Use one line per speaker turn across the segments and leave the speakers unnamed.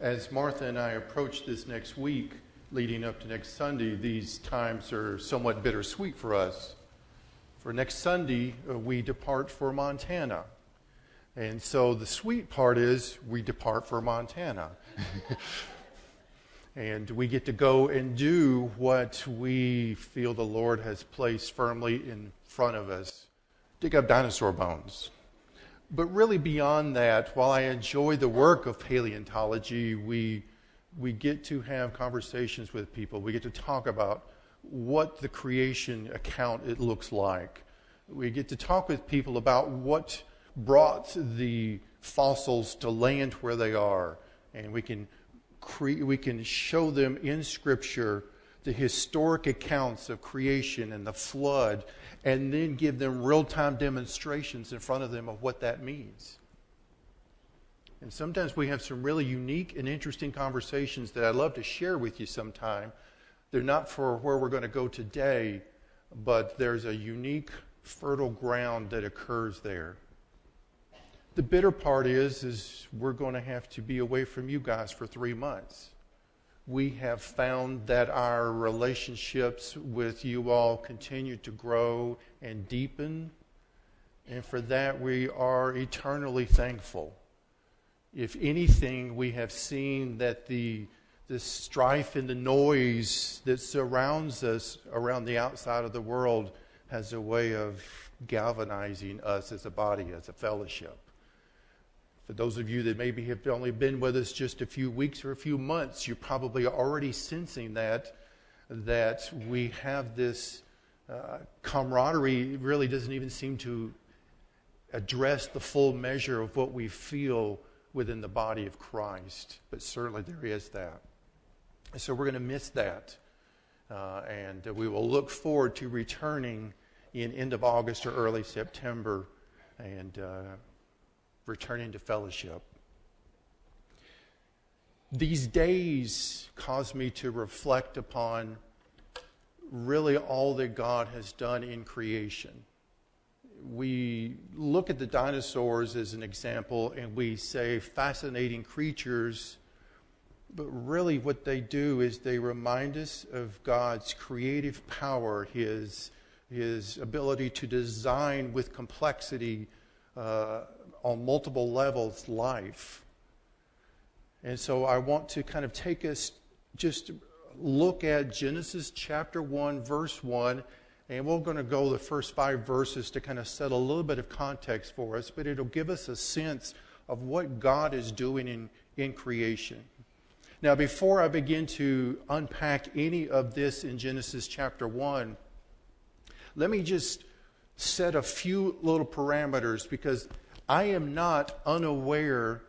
As Martha and I approach this next week, leading up to next Sunday, these times are somewhat bittersweet for us. For next Sunday, uh, we depart for Montana. And so the sweet part is we depart for Montana. and we get to go and do what we feel the Lord has placed firmly in front of us dig up dinosaur bones. But really, beyond that, while I enjoy the work of paleontology, we, we get to have conversations with people. We get to talk about what the creation account it looks like. We get to talk with people about what brought the fossils to land where they are, and we can cre- we can show them in Scripture the historic accounts of creation and the flood and then give them real time demonstrations in front of them of what that means. And sometimes we have some really unique and interesting conversations that I'd love to share with you sometime. They're not for where we're going to go today, but there's a unique, fertile ground that occurs there. The bitter part is, is we're going to have to be away from you guys for three months we have found that our relationships with you all continue to grow and deepen. And for that, we are eternally thankful. If anything, we have seen that the, the strife and the noise that surrounds us around the outside of the world has a way of galvanizing us as a body, as a fellowship. For those of you that maybe have only been with us just a few weeks or a few months, you're probably already sensing that that we have this uh, camaraderie really doesn't even seem to address the full measure of what we feel within the body of Christ. But certainly there is that. so we're going to miss that. Uh, and we will look forward to returning in end of August or early September and uh, returning to fellowship. These days cause me to reflect upon really all that God has done in creation. We look at the dinosaurs as an example and we say fascinating creatures, but really what they do is they remind us of God's creative power, His, his ability to design with complexity. Uh, on multiple levels life. And so I want to kind of take us just look at Genesis chapter 1, verse 1, and we're going to go the first five verses to kind of set a little bit of context for us, but it'll give us a sense of what God is doing in, in creation. Now, before I begin to unpack any of this in Genesis chapter 1, let me just set a few little parameters because I am not unaware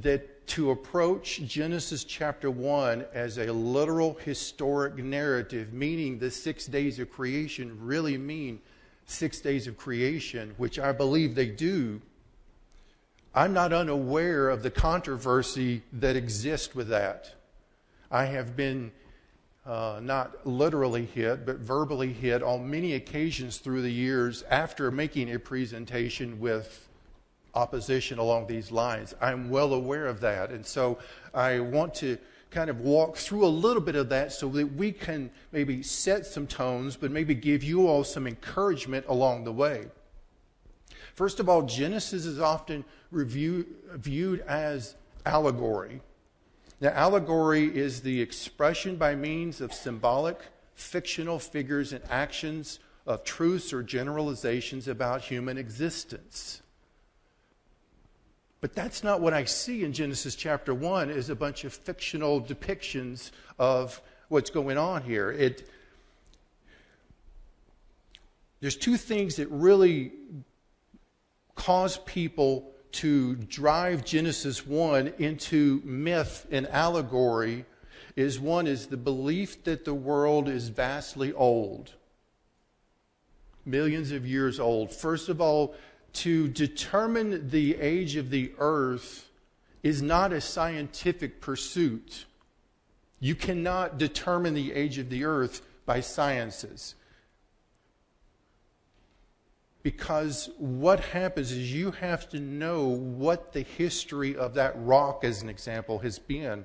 that to approach Genesis chapter 1 as a literal historic narrative, meaning the six days of creation, really mean six days of creation, which I believe they do. I'm not unaware of the controversy that exists with that. I have been uh, not literally hit, but verbally hit on many occasions through the years after making a presentation with opposition along these lines. I'm well aware of that. And so I want to kind of walk through a little bit of that so that we can maybe set some tones, but maybe give you all some encouragement along the way. First of all, Genesis is often review, viewed as allegory. Now, allegory is the expression by means of symbolic, fictional figures and actions of truths or generalizations about human existence. But that's not what I see in Genesis chapter 1 is a bunch of fictional depictions of what's going on here. It, there's two things that really cause people to drive Genesis 1 into myth and allegory is one is the belief that the world is vastly old. Millions of years old. First of all, to determine the age of the earth is not a scientific pursuit. You cannot determine the age of the earth by sciences. because what happens is you have to know what the history of that rock, as an example, has been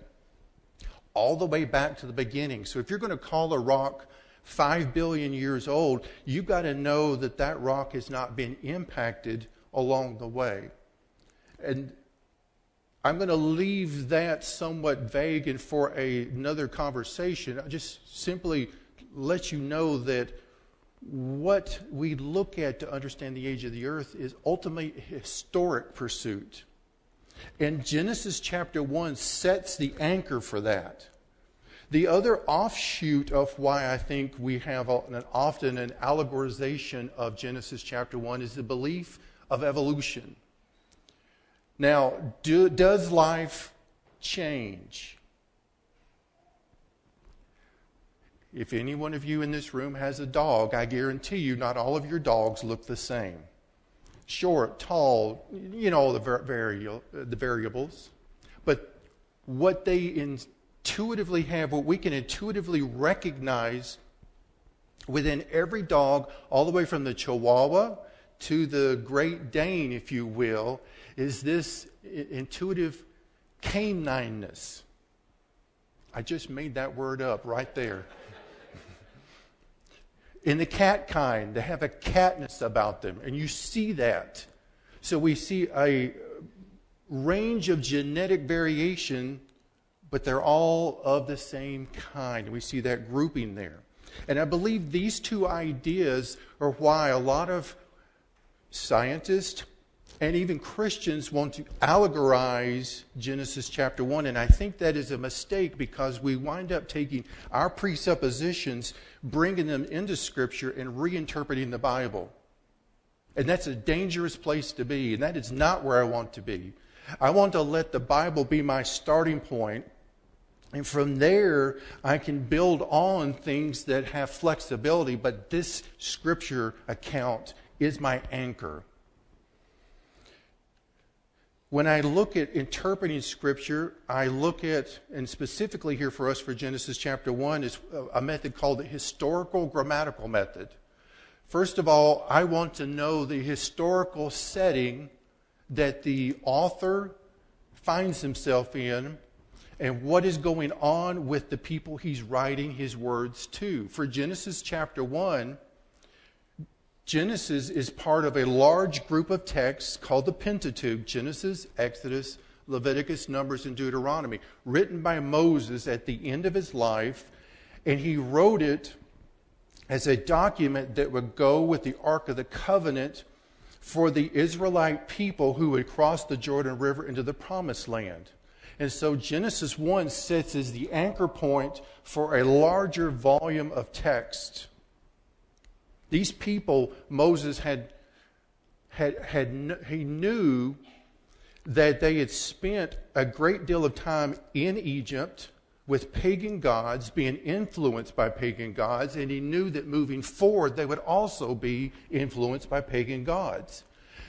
all the way back to the beginning. So if you're going to call a rock five billion years old, you've got to know that that rock has not been impacted along the way. And I'm going to leave that somewhat vague and for a, another conversation. I just simply let you know that what we look at to understand the age of the earth is ultimately a historic pursuit. And Genesis chapter 1 sets the anchor for that. The other offshoot of why I think we have an, often an allegorization of Genesis chapter 1 is the belief of evolution. Now, do, does life change? If any one of you in this room has a dog, I guarantee you not all of your dogs look the same. Short, tall, you know, the, vari- the variables. But what they intuitively have, what we can intuitively recognize within every dog, all the way from the Chihuahua to the Great Dane, if you will, is this intuitive canineness. I just made that word up right there. In the cat kind, they have a catness about them, and you see that. So we see a range of genetic variation, but they're all of the same kind. We see that grouping there. And I believe these two ideas are why a lot of scientists and even Christians want to allegorize Genesis chapter 1. And I think that is a mistake because we wind up taking our presuppositions, bringing them into Scripture, and reinterpreting the Bible. And that's a dangerous place to be. And that is not where I want to be. I want to let the Bible be my starting point, And from there, I can build on things that have flexibility. But this Scripture account is my anchor. When I look at interpreting Scripture, I look at, and specifically here for us for Genesis chapter 1, is a method called the historical grammatical method. First of all, I want to know the historical setting that the author finds himself in and what is going on with the people he's writing his words to. For Genesis chapter 1, Genesis is part of a large group of texts called the Pentateuch Genesis, Exodus, Leviticus, Numbers, and Deuteronomy, written by Moses at the end of his life. And he wrote it as a document that would go with the Ark of the Covenant for the Israelite people who would cross the Jordan River into the Promised Land. And so Genesis 1 sits as the anchor point for a larger volume of text these people, Moses had, had, had, he knew that they had spent a great deal of time in Egypt with pagan gods, being influenced by pagan gods, and he knew that moving forward they would also be influenced by pagan gods.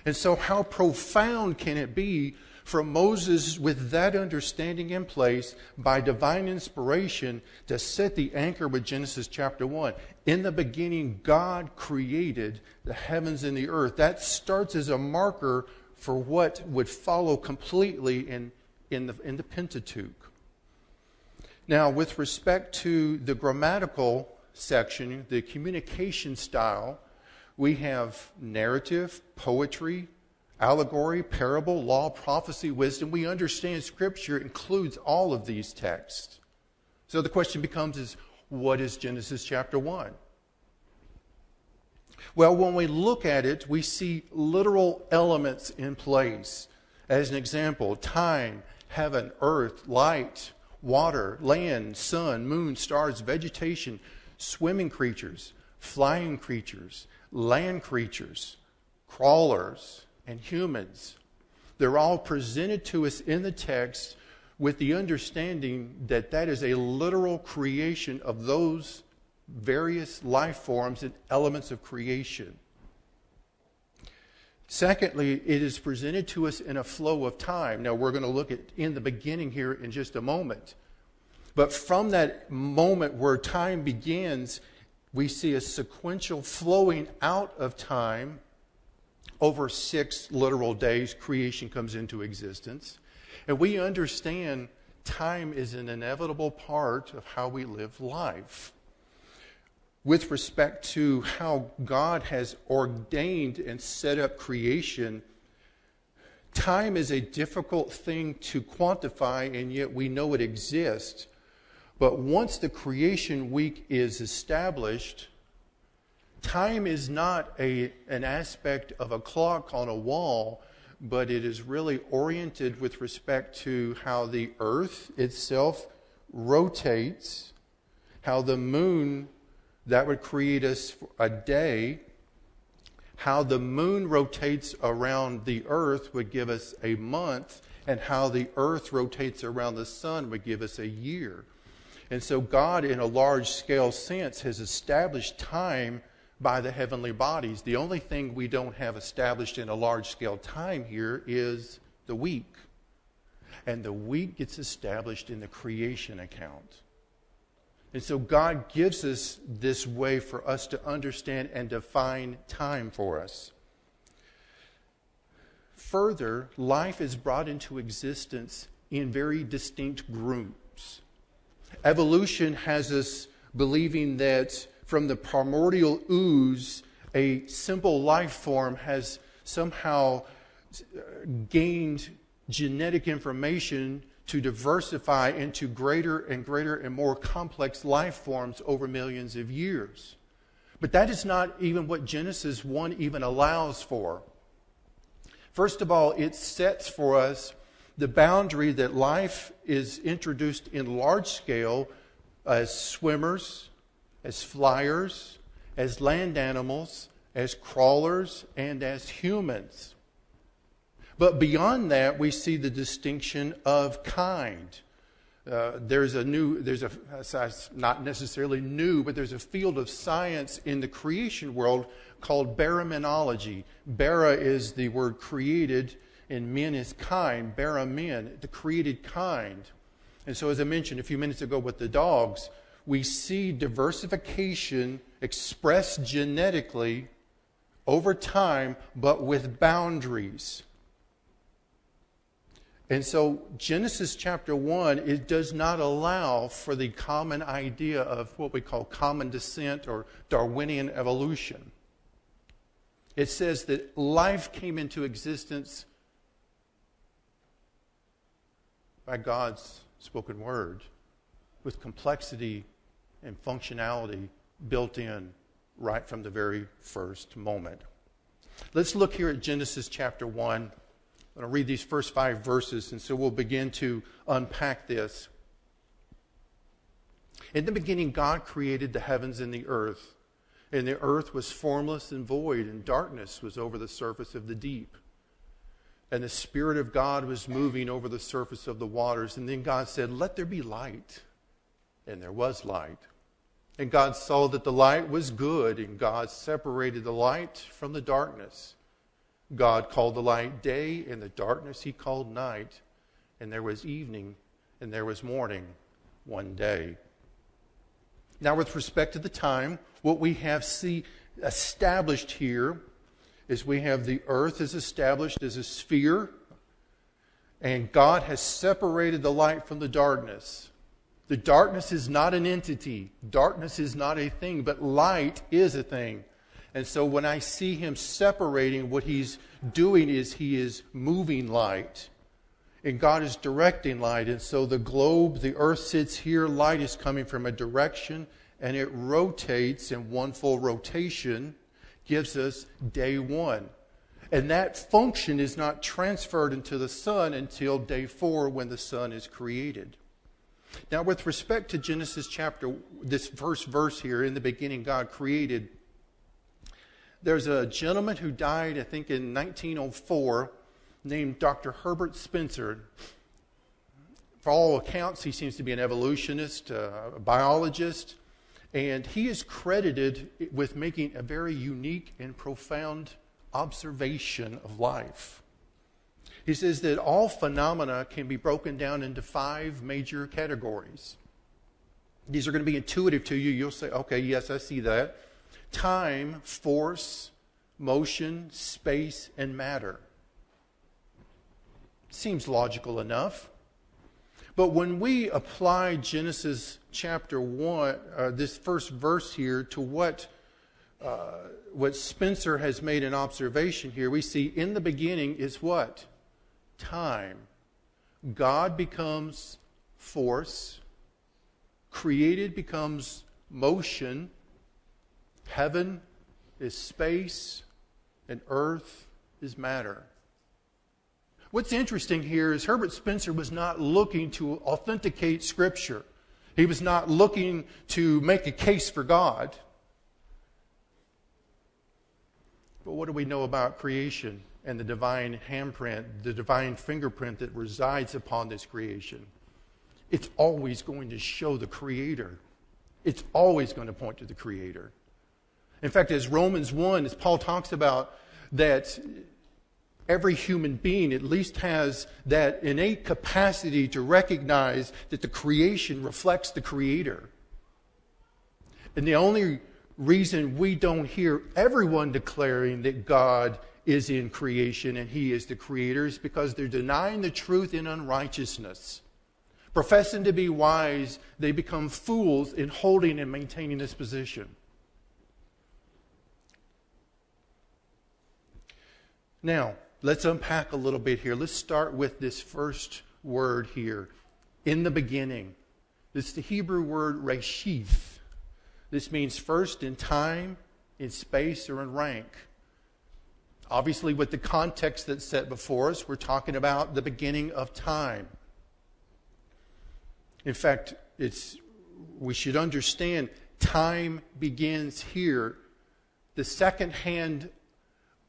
And so, how profound can it be for Moses, with that understanding in place, by divine inspiration, to set the anchor with Genesis chapter 1. In the beginning, God created the heavens and the earth. That starts as a marker for what would follow completely in, in, the, in the Pentateuch. Now, with respect to the grammatical section, the communication style, we have narrative, poetry, allegory, parable, law, prophecy, wisdom. We understand Scripture includes all of these texts. So the question becomes is what is Genesis chapter 1? Well, when we look at it, we see literal elements in place. As an example, time, heaven, earth, light, water, land, sun, moon, stars, vegetation, swimming creatures, flying creatures, land creatures, crawlers, and humans. They're all presented to us in the text with the understanding that that is a literal creation of those various life forms and elements of creation. Secondly, it is presented to us in a flow of time. Now, we're going to look at in the beginning here in just a moment. But from that moment where time begins, we see a sequential flowing out of time over six literal days, creation comes into existence. And we understand time is an inevitable part of how we live life. With respect to how God has ordained and set up creation, time is a difficult thing to quantify, and yet we know it exists. But once the creation week is established, time is not a, an aspect of a clock on a wall, but it is really oriented with respect to how the earth itself rotates, how the moon, that would create us a day, how the moon rotates around the earth would give us a month, and how the earth rotates around the sun would give us a year. And so, God, in a large scale sense, has established time by the heavenly bodies. The only thing we don't have established in a large scale time here is the week. And the week gets established in the creation account. And so God gives us this way for us to understand and define time for us. Further, life is brought into existence in very distinct groups. Evolution has us believing that from the primordial ooze, a simple life form has somehow uh, gained genetic information to diversify into greater and greater and more complex life forms over millions of years. But that is not even what Genesis 1 even allows for. First of all, it sets for us the boundary that life is introduced in large scale as swimmers, as flyers, as land animals, as crawlers, and as humans. But beyond that, we see the distinction of kind. Uh, there's a new, there's a, not necessarily new, but there's a field of science in the creation world called baraminology. Bara is the word created, and men is kind. Bara men, the created kind. And so, as I mentioned a few minutes ago with the dogs, we see diversification expressed genetically over time, but with boundaries. And so, Genesis chapter 1, it does not allow for the common idea of what we call common descent or Darwinian evolution. It says that life came into existence by God's spoken word with complexity and functionality built in right from the very first moment. Let's look here at Genesis chapter 1. I'm going to read these first five verses, and so we'll begin to unpack this. In the beginning, God created the heavens and the earth, and the earth was formless and void, and darkness was over the surface of the deep. And the Spirit of God was moving over the surface of the waters. And then God said, Let there be light. And there was light. And God saw that the light was good, and God separated the light from the darkness. God called the light day, and the darkness he called night. And there was evening, and there was morning one day. Now, with respect to the time, what we have see established here is we have the earth is established as a sphere, and God has separated the light from the darkness. The darkness is not an entity, darkness is not a thing, but light is a thing. And so when I see him separating, what he's doing is he is moving light. And God is directing light. And so the globe, the earth sits here, light is coming from a direction, and it rotates in one full rotation, gives us day one. And that function is not transferred into the sun until day four when the sun is created. Now, with respect to Genesis chapter, this first verse here, in the beginning, God created, there's a gentleman who died, I think, in 1904 named Dr. Herbert Spencer. For all accounts, he seems to be an evolutionist, uh, a biologist, and he is credited with making a very unique and profound observation of life. He says that all phenomena can be broken down into five major categories. These are going to be intuitive to you. You'll say, okay, yes, I see that. Time, force, motion, space, and matter. Seems logical enough. But when we apply Genesis chapter 1, uh, this first verse here, to what, uh, what Spencer has made an observation here, we see in the beginning is what? Time. God becomes force, created becomes motion, heaven is space, and earth is matter. What's interesting here is Herbert Spencer was not looking to authenticate Scripture. He was not looking to make a case for God. But what do we know about creation and the divine handprint, the divine fingerprint that resides upon this creation? It's always going to show the Creator. It's always going to point to the Creator. In fact, as Romans 1, as Paul talks about, that every human being at least has that innate capacity to recognize that the creation reflects the Creator. And the only reason we don't hear everyone declaring that God is in creation and He is the Creator is because they're denying the truth in unrighteousness. Professing to be wise, they become fools in holding and maintaining this position. Now, let's unpack a little bit here. Let's start with this first word here in the beginning. This is the Hebrew word reshith. This means first in time, in space, or in rank. Obviously, with the context that's set before us, we're talking about the beginning of time. In fact, it's, we should understand time begins here. The second hand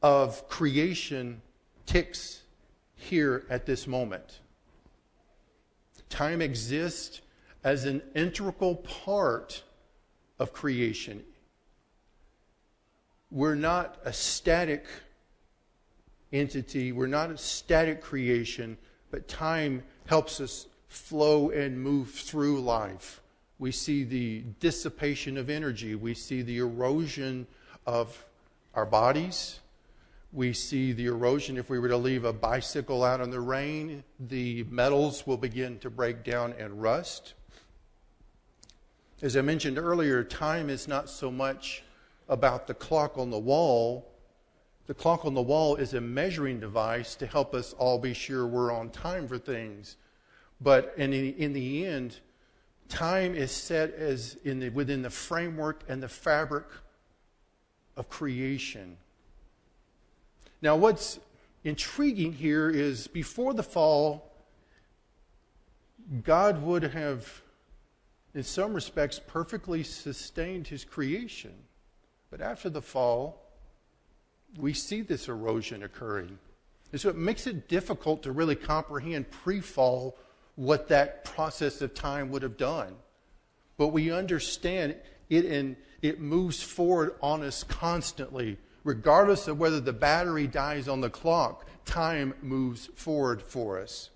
of creation ticks here at this moment. Time exists as an integral part of creation. We're not a static entity, we're not a static creation, but time helps us flow and move through life. We see the dissipation of energy, we see the erosion of our bodies, we see the erosion. If we were to leave a bicycle out in the rain, the metals will begin to break down and rust. As I mentioned earlier, time is not so much about the clock on the wall. The clock on the wall is a measuring device to help us all be sure we're on time for things. But in the, in the end, time is set as in the, within the framework and the fabric of creation. Now, what's intriguing here is before the fall, God would have, in some respects, perfectly sustained his creation. But after the fall, we see this erosion occurring. And so it makes it difficult to really comprehend pre fall what that process of time would have done. But we understand it and it moves forward on us constantly regardless of whether the battery dies on the clock, time moves forward for us.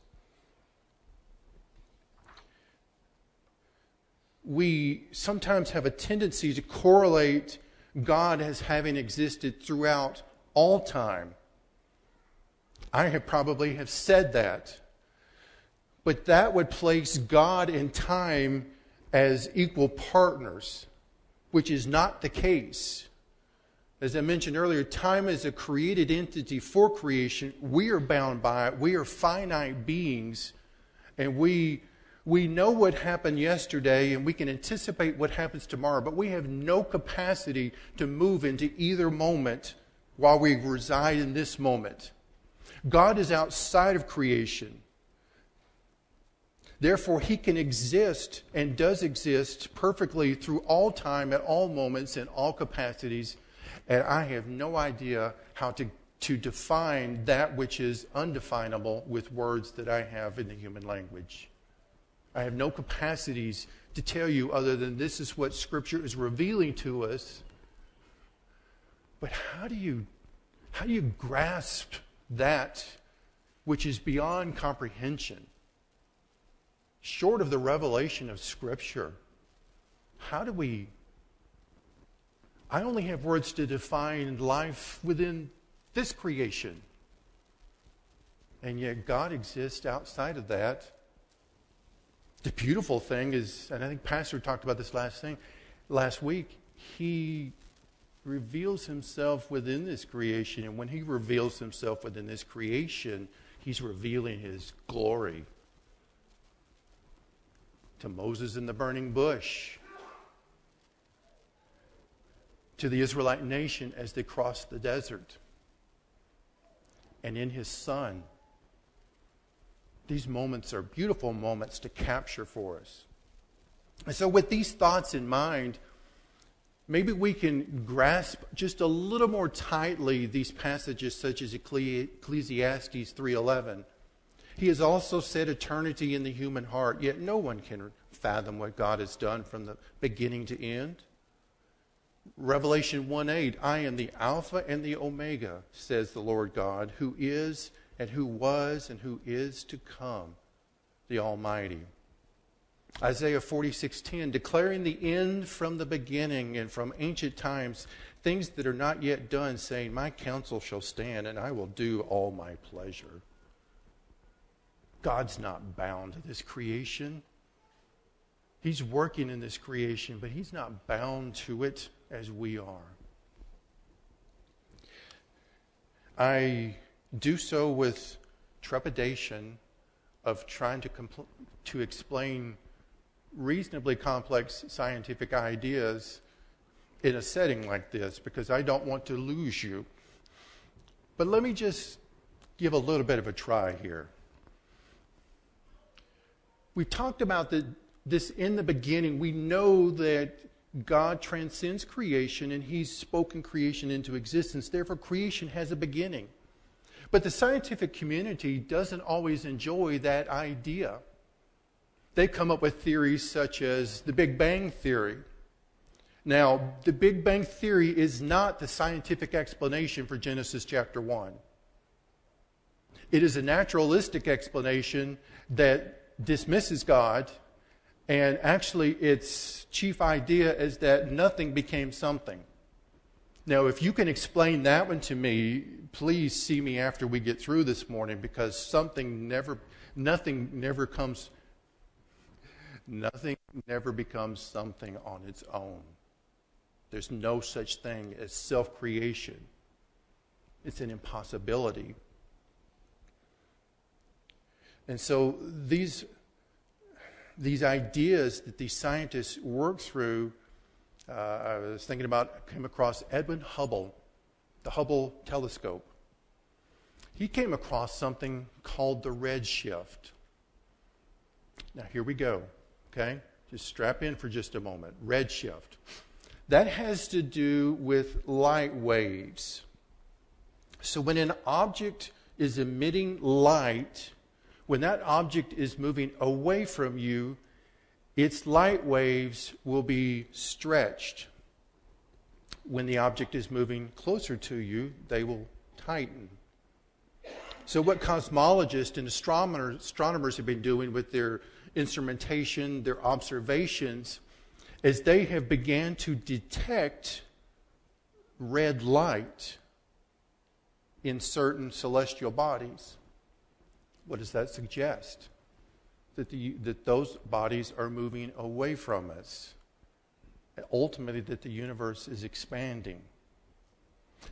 We sometimes have a tendency to correlate God as having existed throughout all time. I have probably have said that. But that would place God and time as equal partners, which is not the case. As I mentioned earlier, time is a created entity for creation. We are bound by it. We are finite beings, and we, we know what happened yesterday, and we can anticipate what happens tomorrow, but we have no capacity to move into either moment while we reside in this moment. God is outside of creation. Therefore, he can exist and does exist perfectly through all time, at all moments, in all capacities and I have no idea how to, to define that which is undefinable with words that I have in the human language. I have no capacities to tell you other than this is what Scripture is revealing to us. But how do you, how do you grasp that which is beyond comprehension? Short of the revelation of Scripture, how do we I only have words to define life within this creation. And yet, God exists outside of that. The beautiful thing is, and I think Pastor talked about this last thing last week, he reveals himself within this creation. And when he reveals himself within this creation, he's revealing his glory to Moses in the burning bush, to the Israelite nation as they crossed the desert, and in his son. These moments are beautiful moments to capture for us. And so, with these thoughts in mind, maybe we can grasp just a little more tightly these passages such as Ecclesiastes 3:11 he has also set eternity in the human heart, yet no one can fathom what God has done from the beginning to end. Revelation 1 8, I am the Alpha and the Omega, says the Lord God, who is and who was and who is to come, the Almighty. Isaiah 46:10 declaring the end from the beginning and from ancient times things that are not yet done saying my counsel shall stand and I will do all my pleasure. God's not bound to this creation. He's working in this creation, but He's not bound to it as we are. I do so with trepidation of trying to, compl- to explain reasonably complex scientific ideas in a setting like this because I don't want to lose you. But let me just give a little bit of a try here we talked about the, this in the beginning. We know that God transcends creation and He's spoken creation into existence. Therefore, creation has a beginning. But the scientific community doesn't always enjoy that idea. They come up with theories such as the Big Bang Theory. Now, the Big Bang Theory is not the scientific explanation for Genesis chapter 1. It is a naturalistic explanation that dismisses God, and actually, its chief idea is that nothing became something. Now, if you can explain that one to me, please see me after we get through this morning because something never, nothing never comes, nothing never becomes something on its own. There's no such thing as self creation, it's an impossibility. And so these, these ideas that these scientists work through, uh, I was thinking about, came across Edwin Hubble, the Hubble telescope. He came across something called the redshift. Now, here we go, okay? Just strap in for just a moment. Redshift. That has to do with light waves. So, when an object is emitting light, when that object is moving away from you, its light waves will be stretched. When the object is moving closer to you, they will tighten. So, what cosmologists and astronomers, astronomers have been doing with their instrumentation, their observations, as they have began to detect red light in certain celestial bodies. What does that suggest? That, the, that those bodies are moving away from us. Ultimately, that the universe is expanding.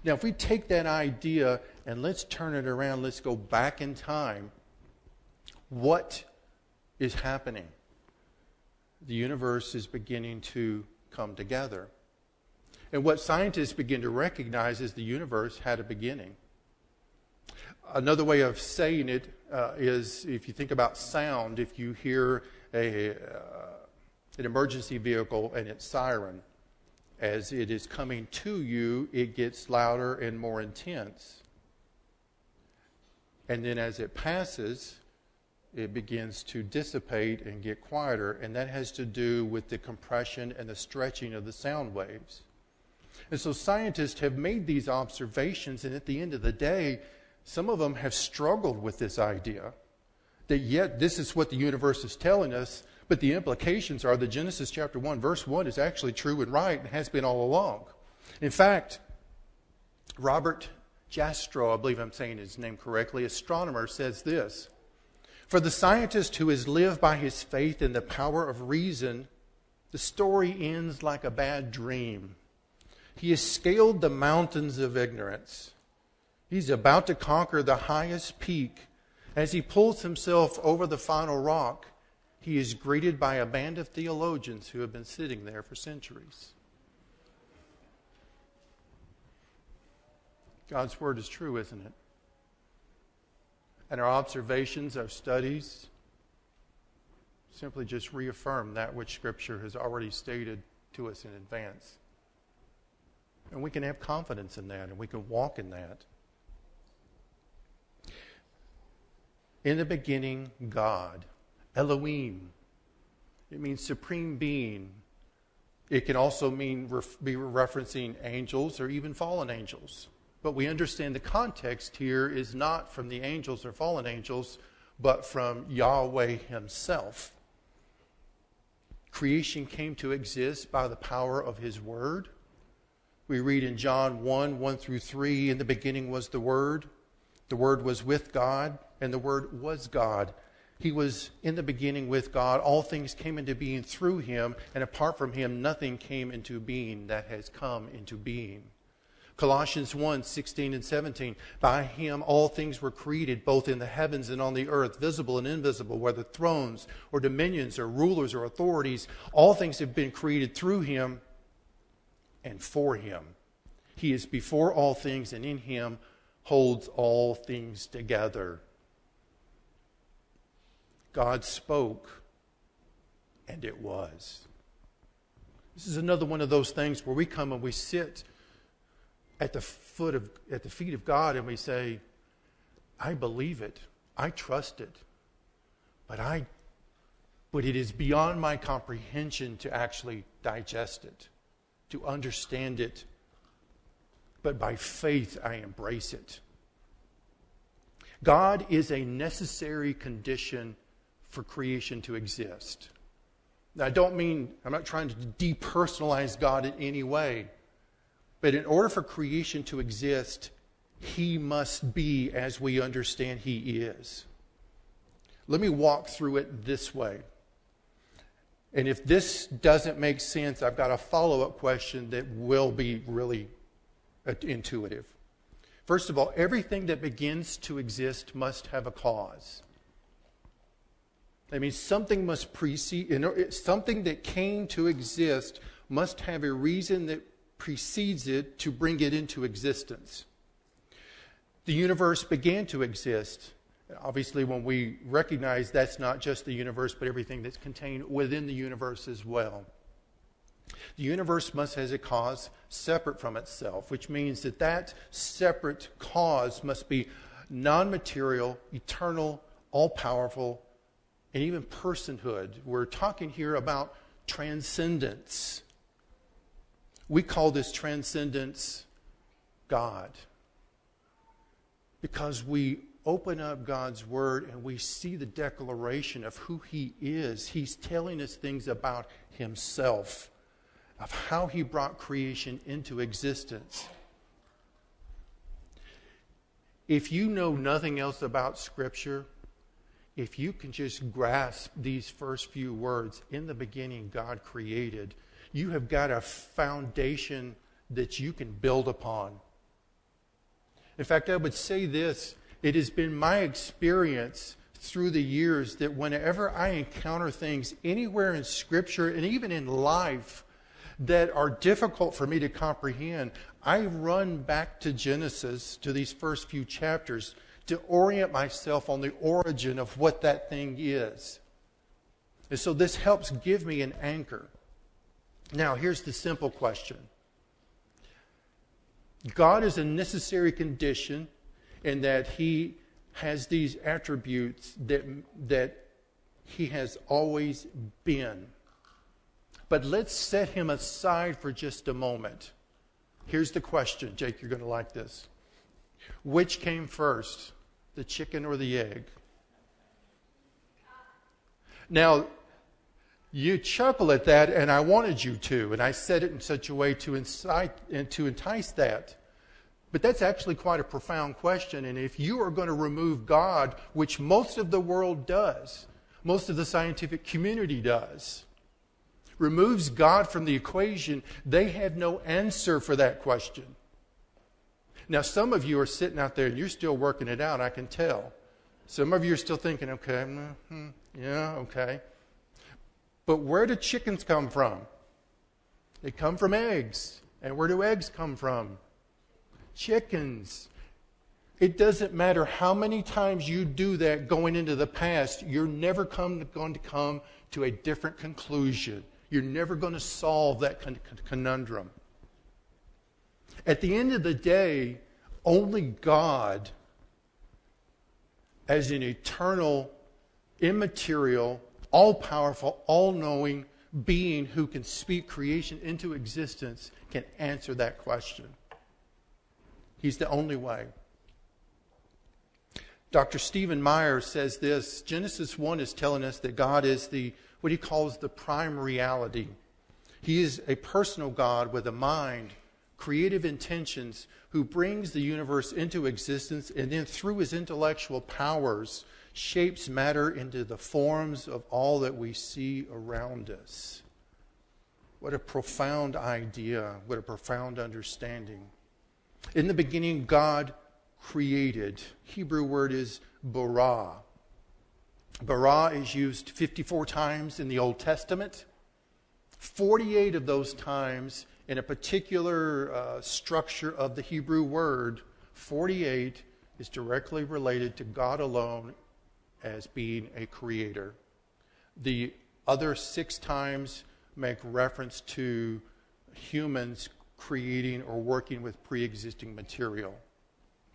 Now, if we take that idea and let's turn it around, let's go back in time, what is happening? The universe is beginning to come together. And what scientists begin to recognize is the universe had a beginning. Another way of saying it uh, is if you think about sound, if you hear a, uh, an emergency vehicle and its siren, as it is coming to you, it gets louder and more intense. And then as it passes, it begins to dissipate and get quieter, and that has to do with the compression and the stretching of the sound waves. And so scientists have made these observations, and at the end of the day, some of them have struggled with this idea that yet this is what the universe is telling us, but the implications are that Genesis chapter 1, verse 1 is actually true and right and has been all along. In fact, Robert Jastrow, I believe I'm saying his name correctly, astronomer, says this For the scientist who has lived by his faith in the power of reason, the story ends like a bad dream. He has scaled the mountains of ignorance. He's about to conquer the highest peak. As he pulls himself over the final rock, he is greeted by a band of theologians who have been sitting there for centuries. God's word is true, isn't it? And our observations, our studies, simply just reaffirm that which Scripture has already stated to us in advance. And we can have confidence in that and we can walk in that. In the beginning, God, Elohim. It means supreme being. It can also mean be referencing angels or even fallen angels. But we understand the context here is not from the angels or fallen angels, but from Yahweh Himself. Creation came to exist by the power of His Word. We read in John 1 1 through 3 In the beginning was the Word, the Word was with God, and the Word was God. He was in the beginning with God. All things came into being through him, and apart from him, nothing came into being that has come into being. Colossians 1 16 and 17. By him all things were created, both in the heavens and on the earth, visible and invisible, whether thrones or dominions or rulers or authorities. All things have been created through him and for him. He is before all things, and in him holds all things together. God spoke, and it was. This is another one of those things where we come and we sit at the foot of at the feet of God and we say, I believe it. I trust it. But I but it is beyond my comprehension to actually digest it, to understand it. But by faith I embrace it. God is a necessary condition for creation to exist. Now, I don't mean, I'm not trying to depersonalize God in any way. But in order for creation to exist, he must be as we understand he is. Let me walk through it this way. And if this doesn't make sense, I've got a follow up question that will be really intuitive. First of all, everything that begins to exist must have a cause. That means something must precede, something that came to exist must have a reason that precedes it to bring it into existence. The universe began to exist. Obviously, when we recognize that's not just the universe, but everything that's contained within the universe as well. The universe must have a cause separate from itself, which means that that separate cause must be non material, eternal, all powerful, and even personhood. We're talking here about transcendence. We call this transcendence God. Because we open up God's Word and we see the declaration of who He is. He's telling us things about Himself, of how He brought creation into existence. If you know nothing else about Scripture, if you can just grasp these first few words, in the beginning, God created you have got a foundation that you can build upon. In fact, I would say this it has been my experience through the years that whenever I encounter things anywhere in Scripture and even in life that are difficult for me to comprehend, I run back to Genesis, to these first few chapters, to orient myself on the origin of what that thing is. And so this helps give me an anchor. Now, here's the simple question God is a necessary condition in that He has these attributes that, that He has always been. But let's set Him aside for just a moment. Here's the question, Jake, you're going to like this. Which came first, the chicken or the egg? Now, You chuckle at that, and I wanted you to, and I said it in such a way to incite to entice that. But that's actually quite a profound question. And if you are going to remove God, which most of the world does, most of the scientific community does, removes God from the equation, they have no answer for that question. Now, some of you are sitting out there and you're still working it out, I can tell. Some of you are still thinking, okay, mm-hmm, yeah, okay. But where do chickens come from? They come from eggs. And where do eggs come from? Chickens. It doesn't matter how many times you do that going into the past, you're never come, going to come to a different conclusion. You're never going to solve that conundrum. At the end of the day, only God, as an eternal, immaterial, all powerful, all knowing being who can speak creation into existence, can answer that question. He's the only way. Dr. Stephen Meyer says this Genesis 1 is telling us that God is the what he calls the prime reality. He is a personal God with a mind, creative intentions, who brings the universe into existence and then through his intellectual powers shapes matter into the forms of all that we see around us. What a profound idea, what a profound understanding. In the beginning, God created. Hebrew word is bara. Bara is used 54 times in the Old Testament. 48 of those times in a particular uh, structure of the Hebrew word, 48 is directly related to God alone as being a creator. The other six times make reference to humans creating or working with pre existing material.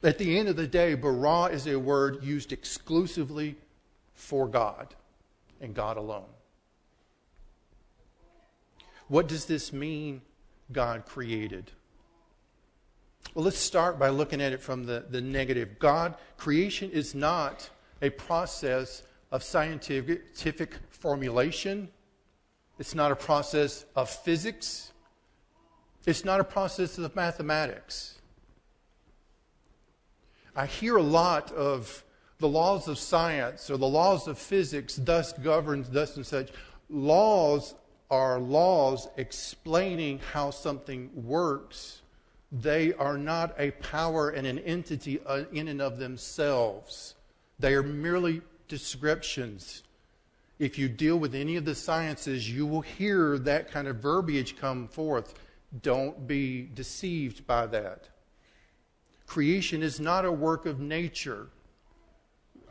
At the end of the day, bara is a word used exclusively for God and God alone. What does this mean, God created? Well, let's start by looking at it from the, the negative. God, creation is not a process of scientific formulation, it's not a process of physics, it's not a process of mathematics. I hear a lot of the laws of science or the laws of physics thus governs, thus and such. Laws are laws explaining how something works. They are not a power and an entity uh, in and of themselves. They are merely descriptions. If you deal with any of the sciences, you will hear that kind of verbiage come forth. Don't be deceived by that. Creation is not a work of nature.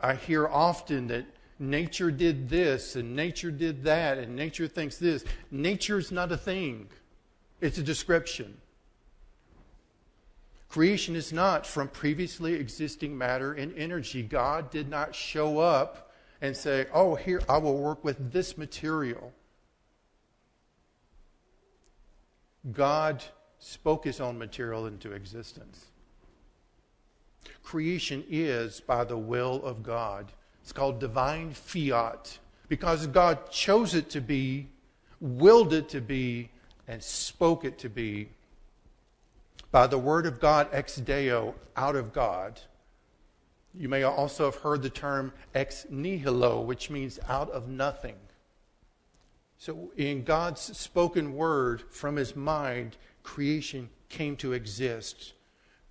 I hear often that nature did this and nature did that and nature thinks this. Nature is not a thing, it's a description. Creation is not from previously existing matter and energy. God did not show up and say, Oh, here, I will work with this material. God spoke his own material into existence. Creation is by the will of God. It's called divine fiat because God chose it to be, willed it to be, and spoke it to be. By the word of God, ex deo, out of God. You may also have heard the term ex nihilo, which means out of nothing. So, in God's spoken word from his mind, creation came to exist.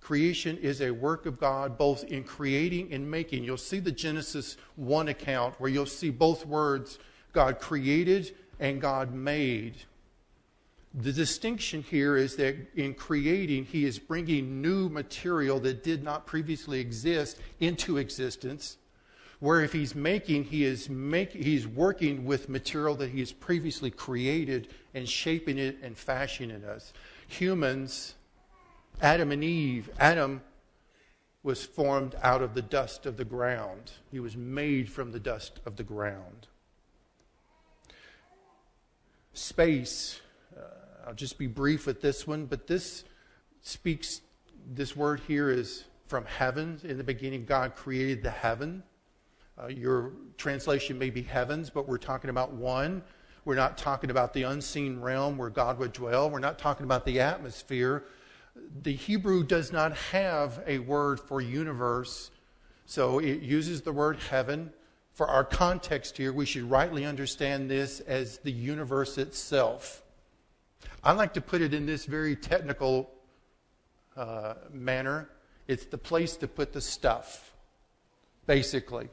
Creation is a work of God, both in creating and making. You'll see the Genesis 1 account where you'll see both words God created and God made. The distinction here is that in creating, he is bringing new material that did not previously exist into existence. Where if he's making, he is make, he's working with material that he has previously created and shaping it and fashioning us. Humans Adam and Eve, Adam was formed out of the dust of the ground. He was made from the dust of the ground. Space, I'll just be brief with this one, but this speaks, this word here is from heaven. In the beginning, God created the heaven. Uh, your translation may be heavens, but we're talking about one. We're not talking about the unseen realm where God would dwell. We're not talking about the atmosphere. The Hebrew does not have a word for universe, so it uses the word heaven. For our context here, we should rightly understand this as the universe itself. I like to put it in this very technical uh, manner it's the place to put the stuff, basically.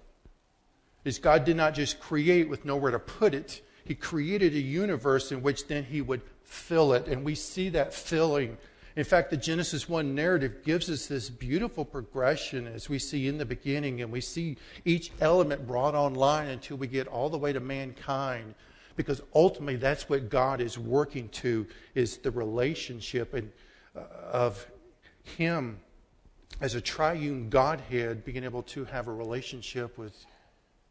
Is God did not just create with nowhere to put it, He created a universe in which then He would fill it. And we see that filling. In fact, the Genesis 1 narrative gives us this beautiful progression as we see in the beginning, and we see each element brought online until we get all the way to mankind because ultimately that's what God is working to is the relationship and, uh, of Him as a triune Godhead being able to have a relationship with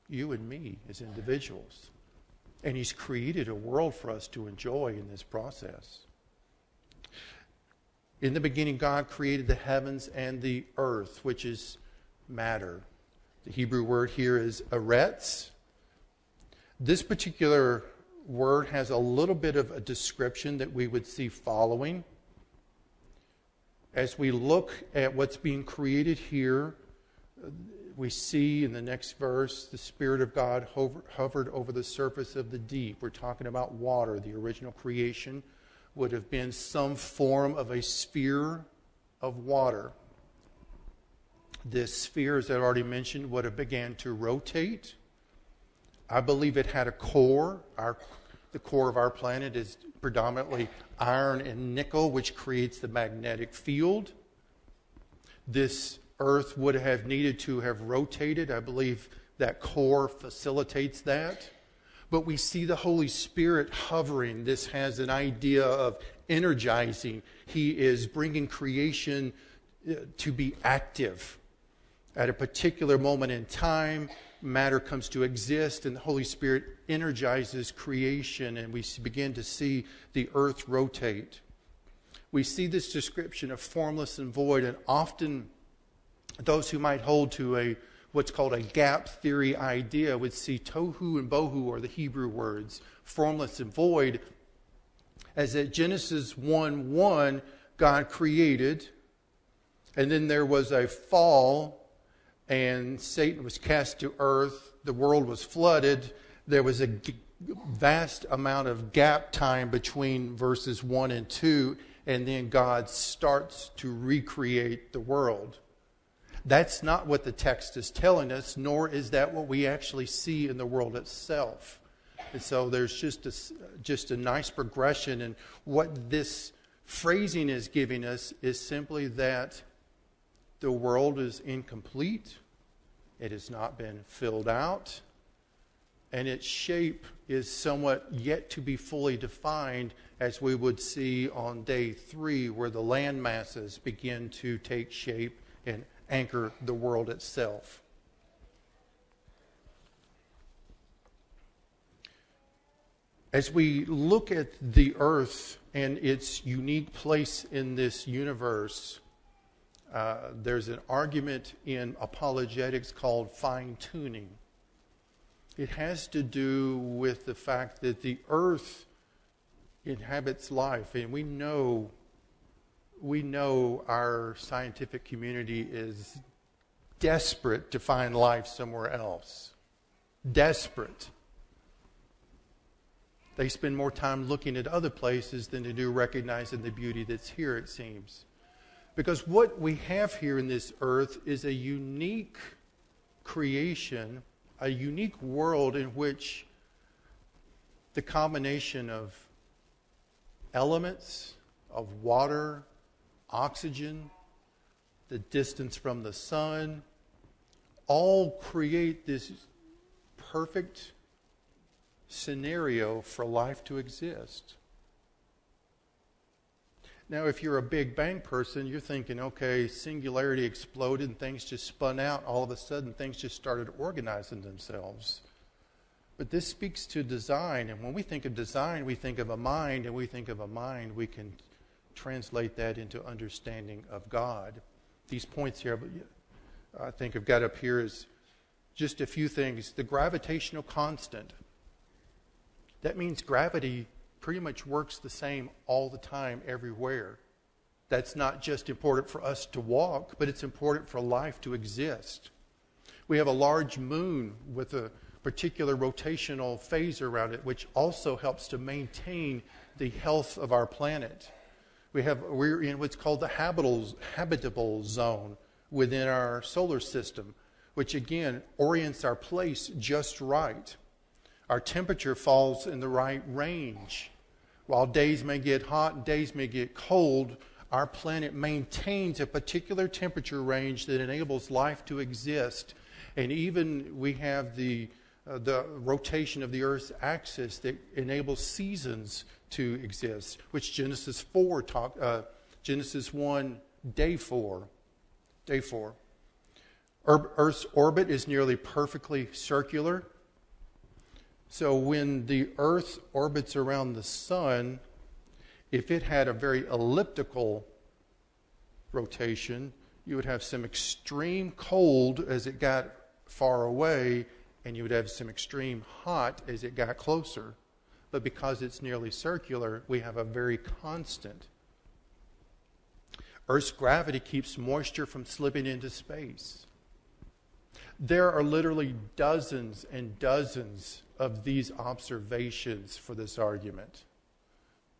you and me as individuals. And He's created a world for us to enjoy in this process. In the beginning, God created the heavens and the earth, which is matter. The Hebrew word here is eretz. This particular word has a little bit of a description that we would see following. As we look at what's being created here, we see in the next verse the Spirit of God hover, hovered over the surface of the deep. We're talking about water. The original creation would have been some form of a sphere of water. This sphere, as I already mentioned, would have began to rotate. I believe it had a core. Our, the core of our planet is predominantly iron and nickel, which creates the magnetic field. This Earth would have needed to have rotated. I believe that core facilitates that. But we see the Holy Spirit hovering. This has an idea of energizing. He is bringing creation uh, to be active. At a particular moment in time, matter comes to exist, and the Holy Spirit energizes creation, and we begin to see the earth rotate. We see this description of formless and void, and often those who might hold to a what's called a gap theory idea would see tohu and bohu, are the Hebrew words, formless and void, as at Genesis 1 1, God created, and then there was a fall and Satan was cast to earth. The world was flooded. There was a vast amount of gap time between verses 1 and 2, and then God starts to recreate the world. That's not what the text is telling us, nor is that what we actually see in the world itself. And so there's just a, just a nice progression. And what this phrasing is giving us is simply that the world is incomplete, it has not been filled out, and its shape is somewhat yet to be fully defined, as we would see on day three, where the land masses begin to take shape and anchor the world itself. As we look at the earth and its unique place in this universe, uh, there's an argument in apologetics called fine tuning. It has to do with the fact that the earth inhabits life, and we know we know our scientific community is desperate to find life somewhere else. Desperate. They spend more time looking at other places than they do recognizing the beauty that's here, it seems. Because what we have here in this earth is a unique creation, a unique world in which the combination of elements, of water, oxygen, the distance from the sun, all create this perfect scenario for life to exist. Now, if you're a Big Bang person, you're thinking, okay, singularity exploded and things just spun out. All of a sudden, things just started organizing themselves. But this speaks to design. And when we think of design, we think of a mind, and we think of a mind, we can translate that into understanding of God. These points here, I think I've got up here is just a few things. The gravitational constant that means gravity pretty much works the same all the time, everywhere. That's not just important for us to walk, but it's important for life to exist. We have a large moon with a particular rotational phase around it, which also helps to maintain the health of our planet. We have, we're in what's called the habitable, habitable zone within our solar system, which again orients our place just right. Our temperature falls in the right range. While days may get hot and days may get cold, our planet maintains a particular temperature range that enables life to exist. And even we have the, uh, the rotation of the Earth's axis that enables seasons to exist, which Genesis 4 talk, uh, Genesis 1, day 4. Day 4. Earth's orbit is nearly perfectly circular. So when the Earth orbits around the sun, if it had a very elliptical rotation, you would have some extreme cold as it got far away, and you would have some extreme hot as it got closer. But because it's nearly circular, we have a very constant. Earth's gravity keeps moisture from slipping into space. There are literally dozens and dozens of these observations for this argument.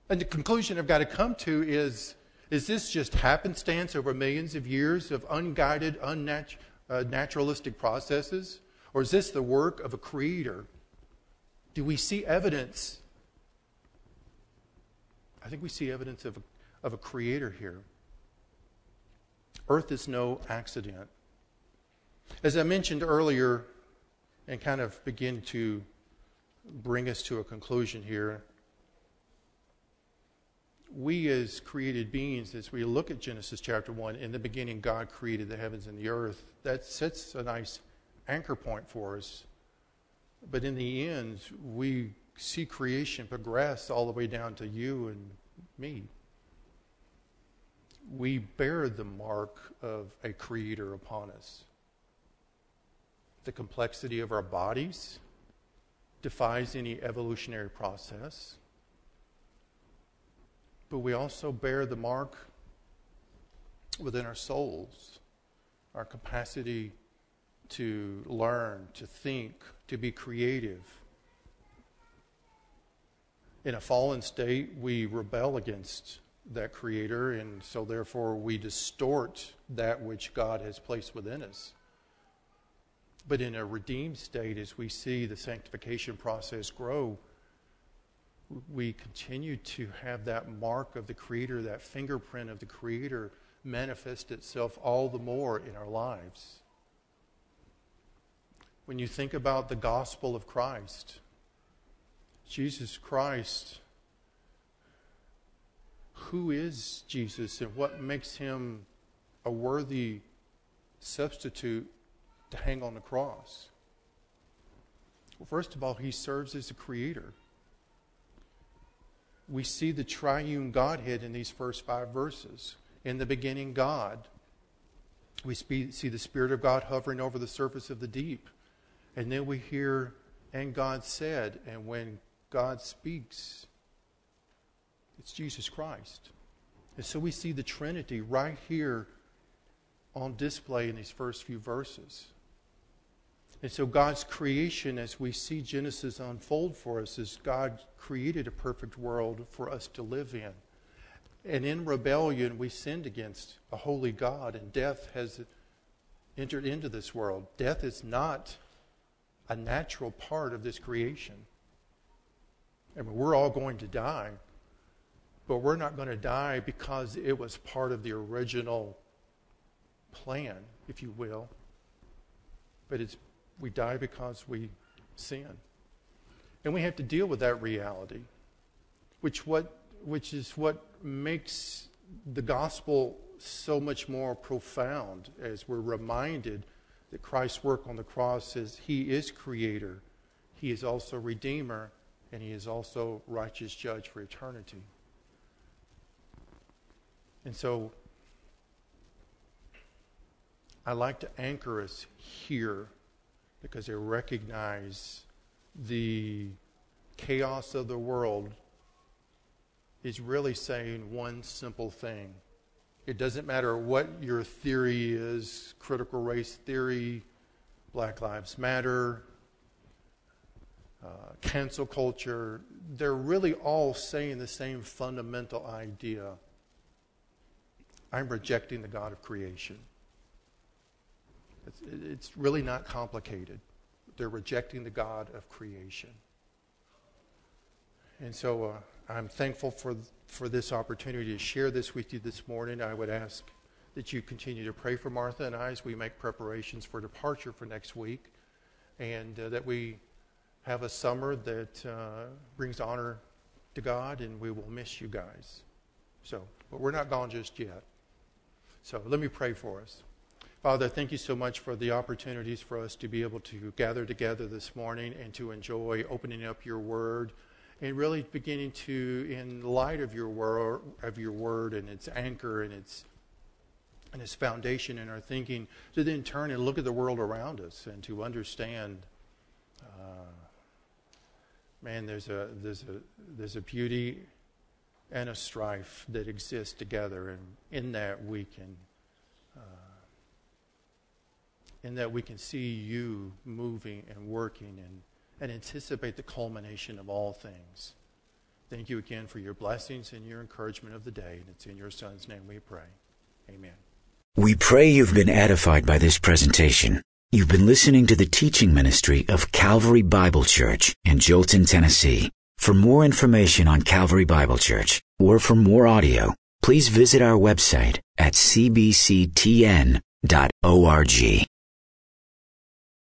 And the conclusion I've got to come to is is this just happenstance over millions of years of unguided, unnaturalistic uh, processes? Or is this the work of a creator? Do we see evidence? I think we see evidence of a, of a creator here. Earth is no accident. As I mentioned earlier, and kind of begin to bring us to a conclusion here, we as created beings, as we look at Genesis chapter 1, in the beginning, God created the heavens and the earth, that sets a nice anchor point for us. But in the end, we see creation progress all the way down to you and me. We bear the mark of a creator upon us. The complexity of our bodies defies any evolutionary process. But we also bear the mark within our souls, our capacity to learn, to think, to be creative. In a fallen state, we rebel against that Creator, and so therefore we distort that which God has placed within us. But in a redeemed state, as we see the sanctification process grow, we continue to have that mark of the Creator, that fingerprint of the Creator manifest itself all the more in our lives. When you think about the gospel of Christ, Jesus Christ, who is Jesus and what makes him a worthy substitute to hang on the cross? Well, first of all, he serves as a creator. We see the triune Godhead in these first five verses. In the beginning, God. We see the Spirit of God hovering over the surface of the deep. And then we hear, and God said, and when God speaks, it's Jesus Christ. And so we see the Trinity right here on display in these first few verses. And so God's creation, as we see Genesis unfold for us, is God created a perfect world for us to live in. And in rebellion, we sinned against a holy God, and death has entered into this world. Death is not a natural part of this creation. I mean, we're all going to die, but we're not going to die because it was part of the original plan, if you will. But it's we die because we sin. And we have to deal with that reality, which, what, which is what makes the gospel so much more profound as we're reminded that Christ's work on the cross is He is creator, He is also redeemer, and He is also righteous judge for eternity. And so I like to anchor us here because they recognize the chaos of the world is really saying one simple thing. It doesn't matter what your theory is critical race theory, Black Lives Matter, uh, cancel culture they're really all saying the same fundamental idea. I'm rejecting the God of creation. It's, it's really not complicated. They're rejecting the God of creation. And so uh, I'm thankful for, for this opportunity to share this with you this morning. I would ask that you continue to pray for Martha and I as we make preparations for departure for next week, and uh, that we have a summer that uh, brings honor to God, and we will miss you guys. So, but we're not gone just yet. So let me pray for us. Father, thank you so much for the opportunities for us to be able to gather together this morning and to enjoy opening up your word and really beginning to, in light of your word, of your word and its anchor and its and its foundation in our thinking, to then turn and look at the world around us and to understand. Uh, man, there's a there's a there's a beauty and a strife that exists together, and in that we can in that we can see you moving and working and, and anticipate the culmination of all things. Thank you again for your blessings and your encouragement of the day. And it's in your Son's name we pray. Amen.
We pray you've been edified by this presentation. You've been listening to the teaching ministry of Calvary Bible Church in Joelton, Tennessee. For more information on Calvary Bible Church or for more audio, please visit our website at cbctn.org.